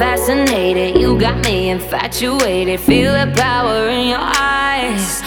Fascinated. You got me infatuated. Feel the power in your eyes.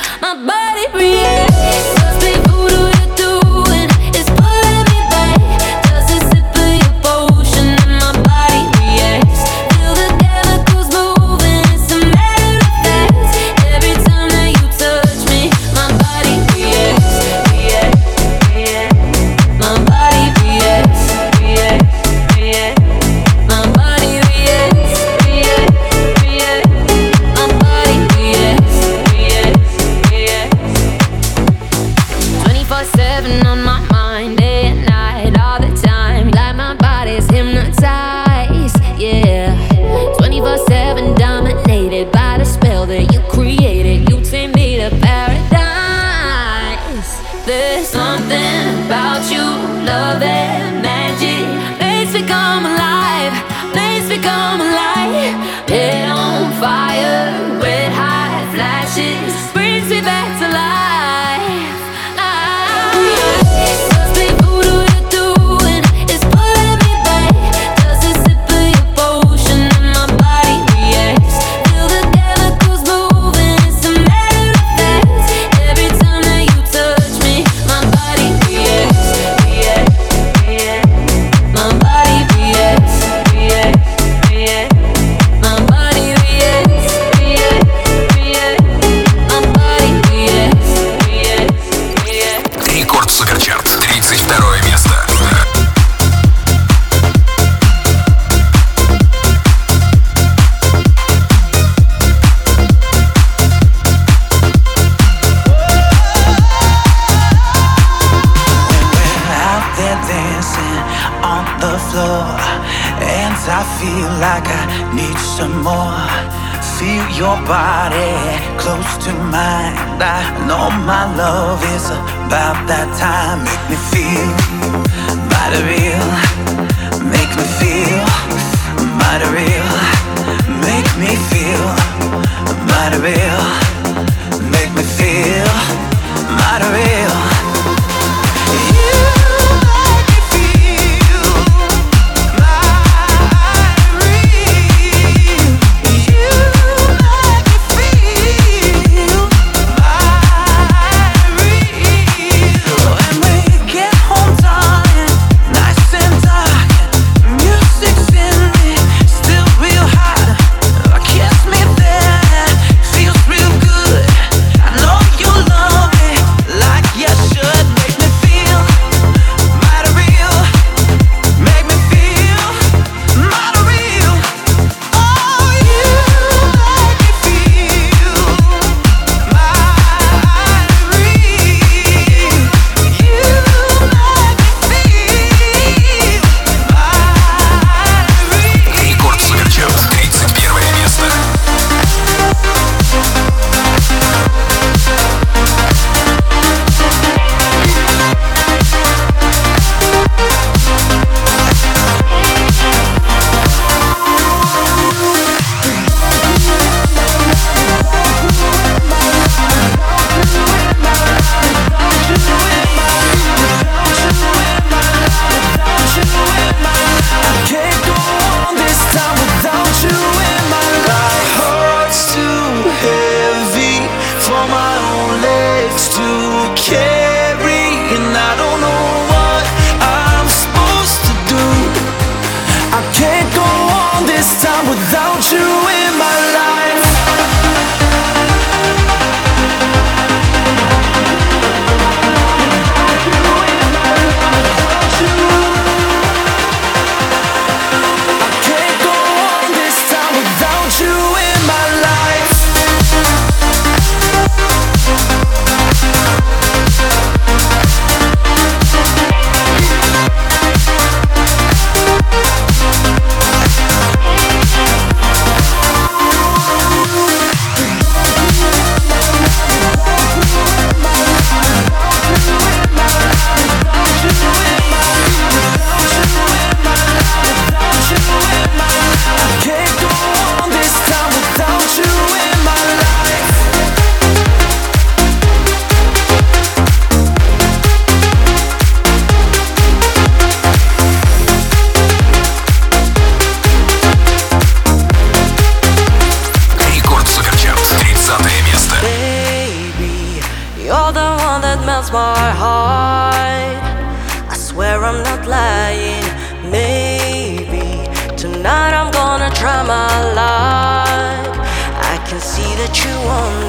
what you want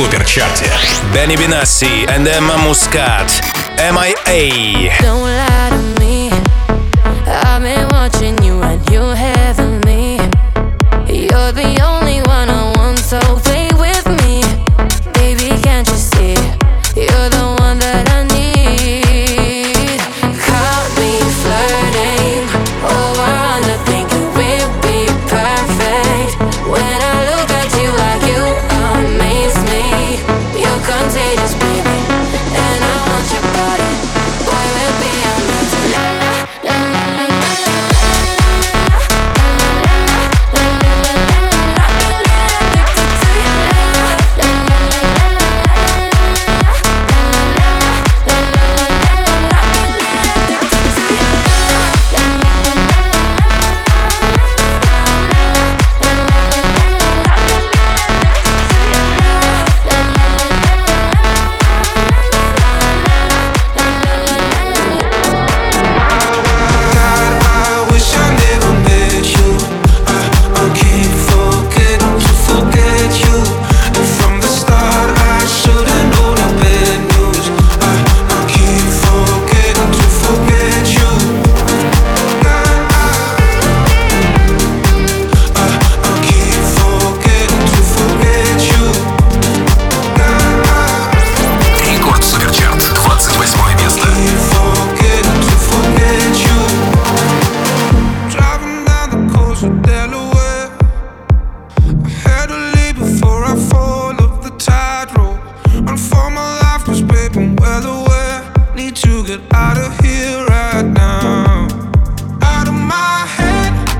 суперчарте. Бенни Бенасси and Эмма Мускат. MIA. Don't lie. Need to get out of here right now. Out of my head.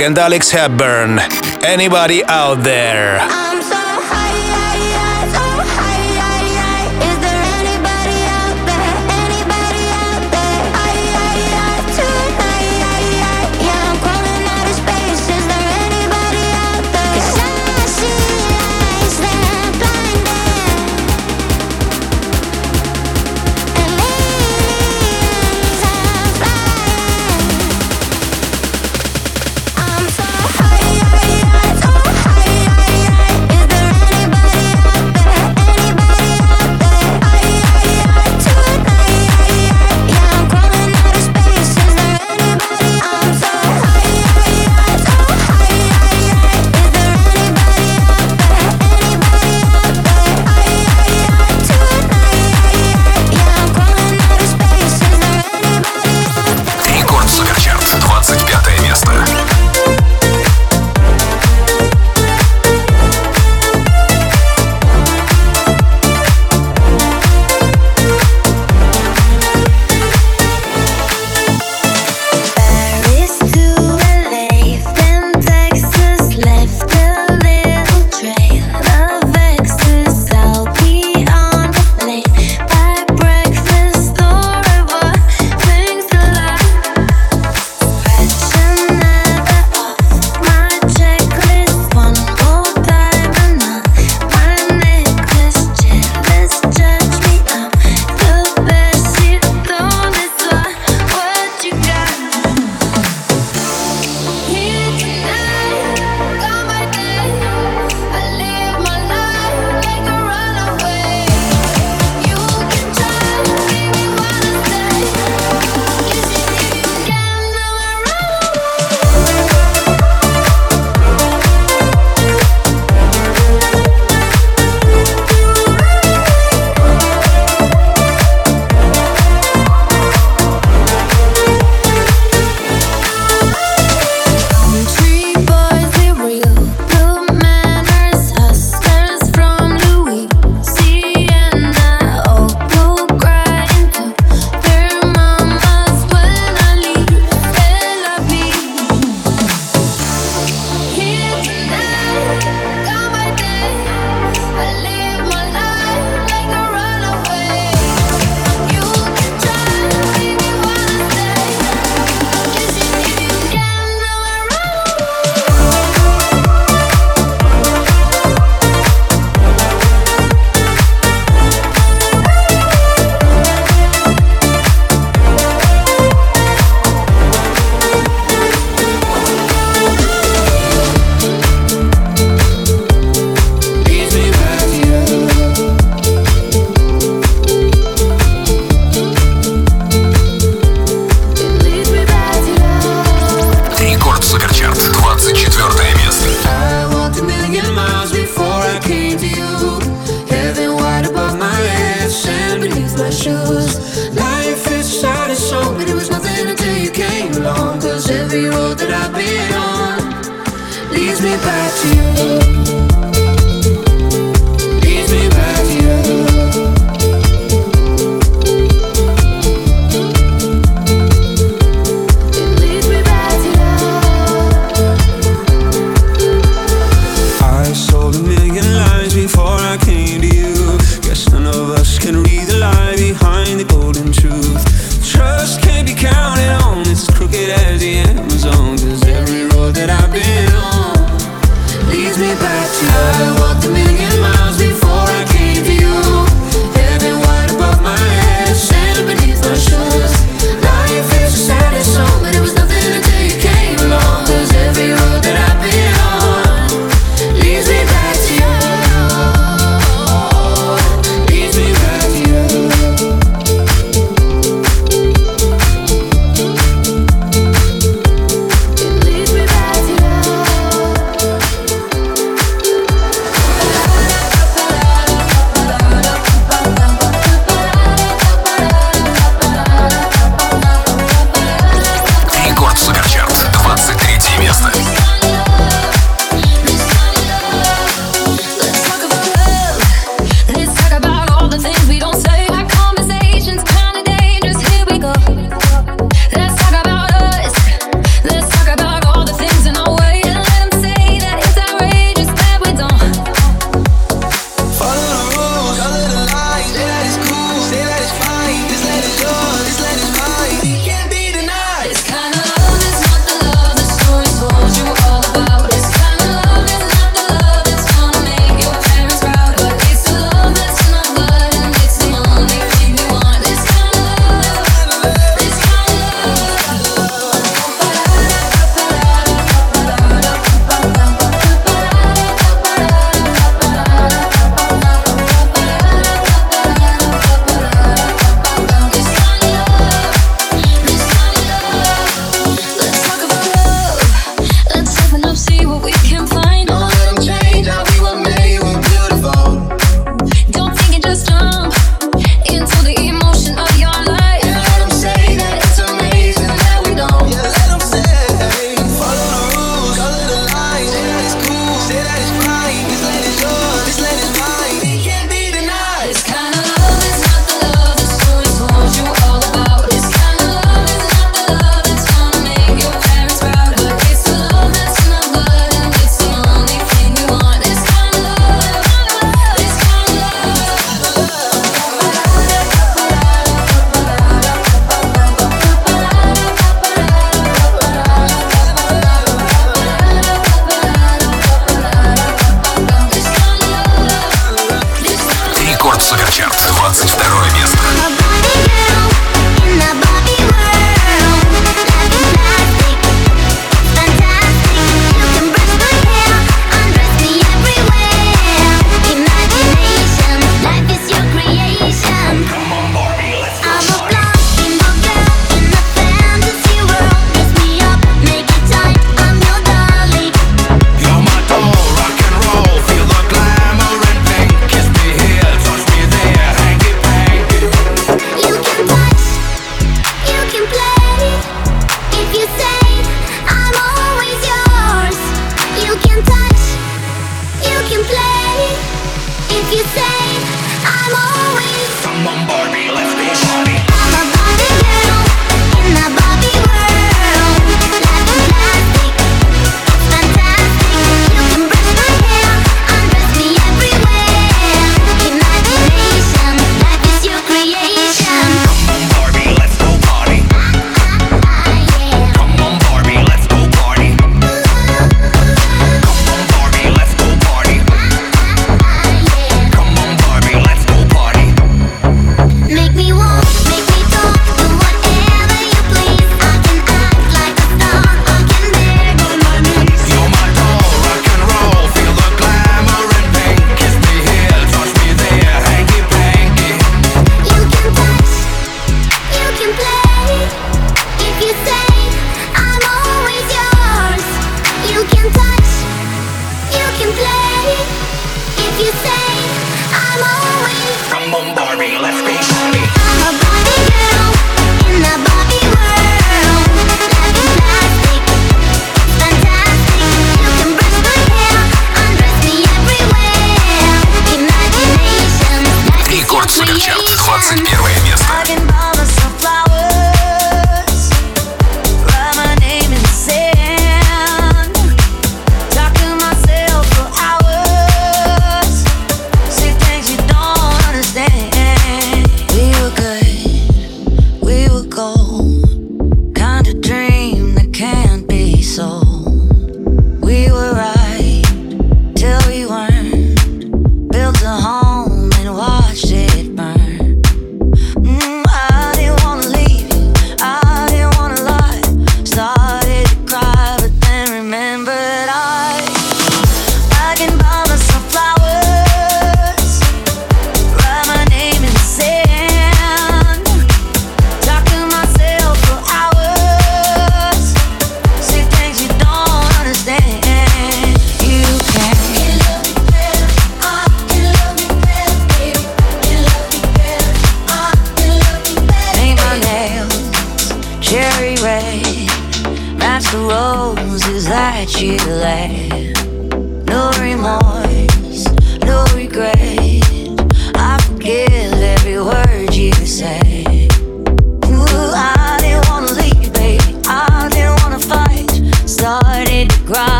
And Alex Hepburn. Anybody out there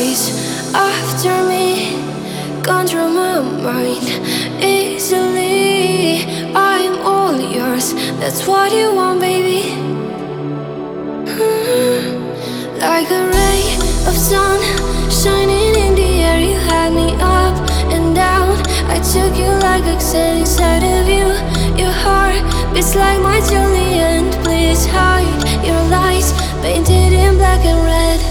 eyes after me. Control my mind easily. I'm all yours, that's what you want baby. Mm-hmm. Like a ray of sun shining in the air. You had me up and down. I took you like a oxygen inside of you. Your heart beats like my Julian Please hide your lies painted in black and red.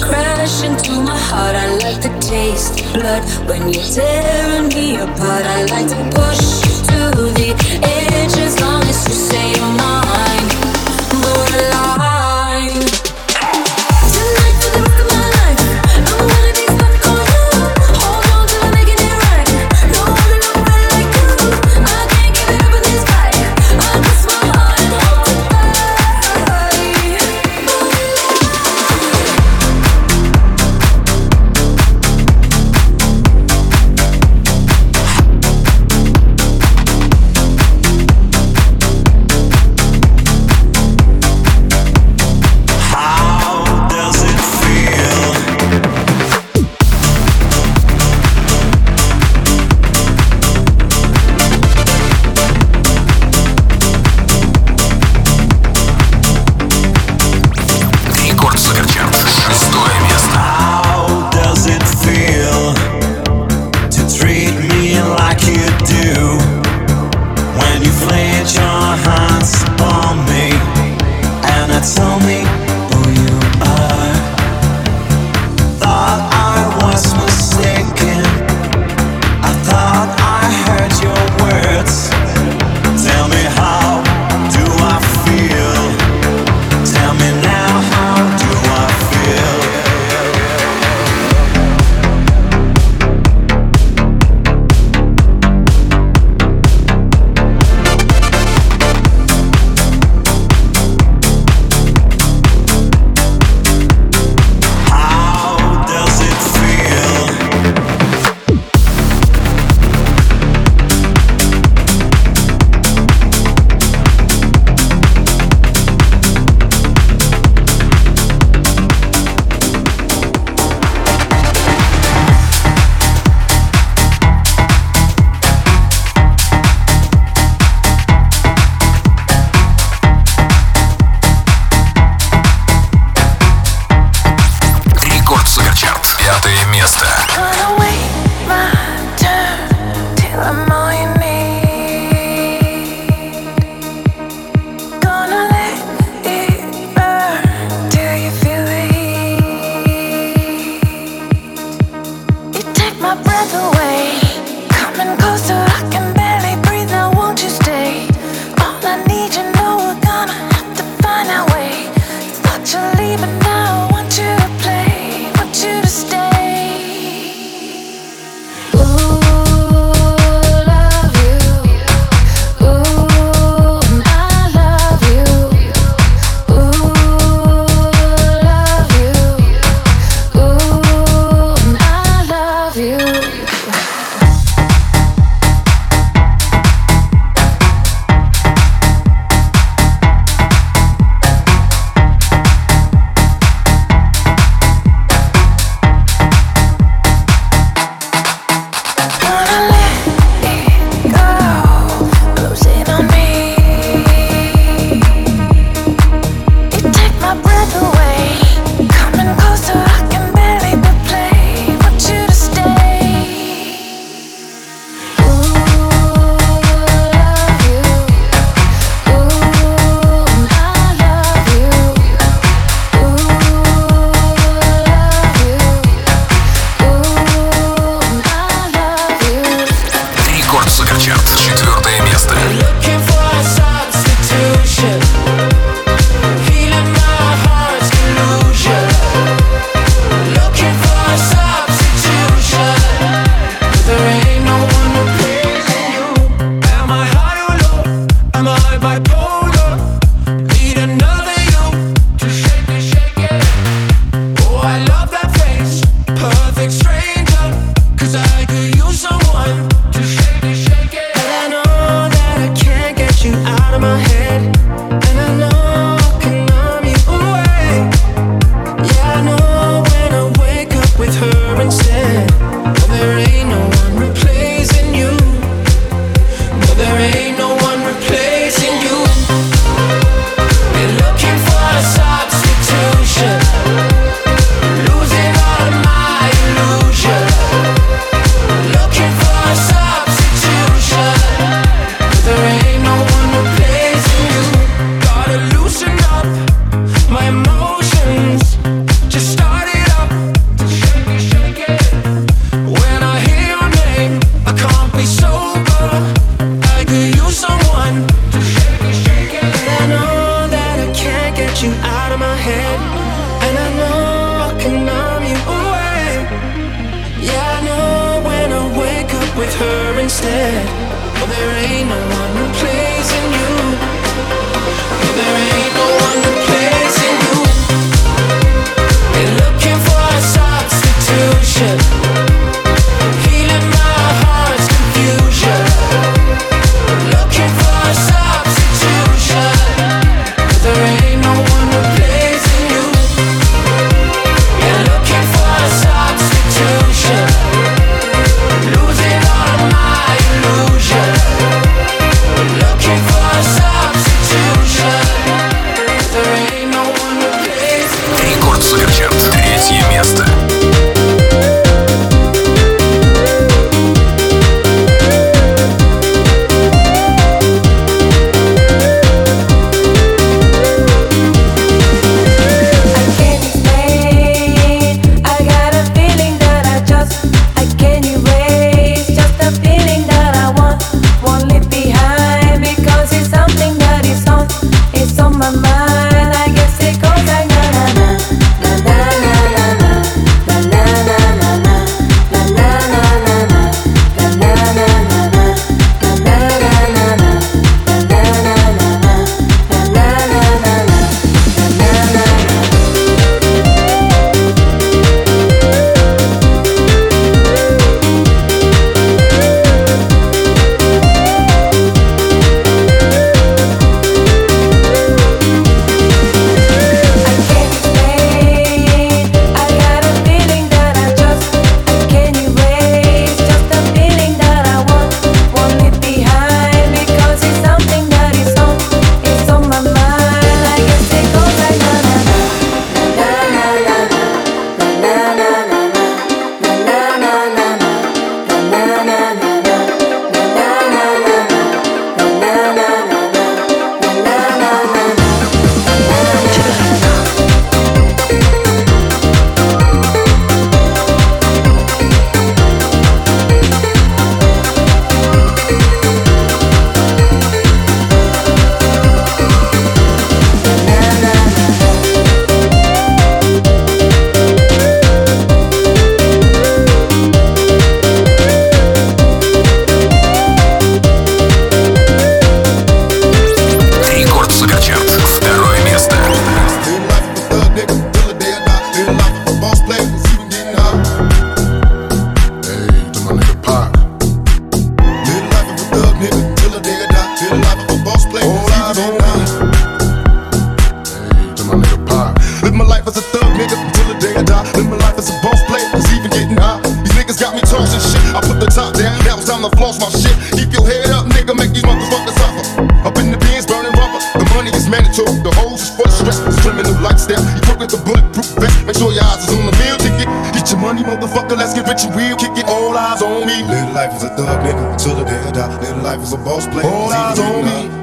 crash into my heart. I like the taste of blood when you're tearing me apart. I like to push to the edge as long as you say. Of a boss player, cause even getting high.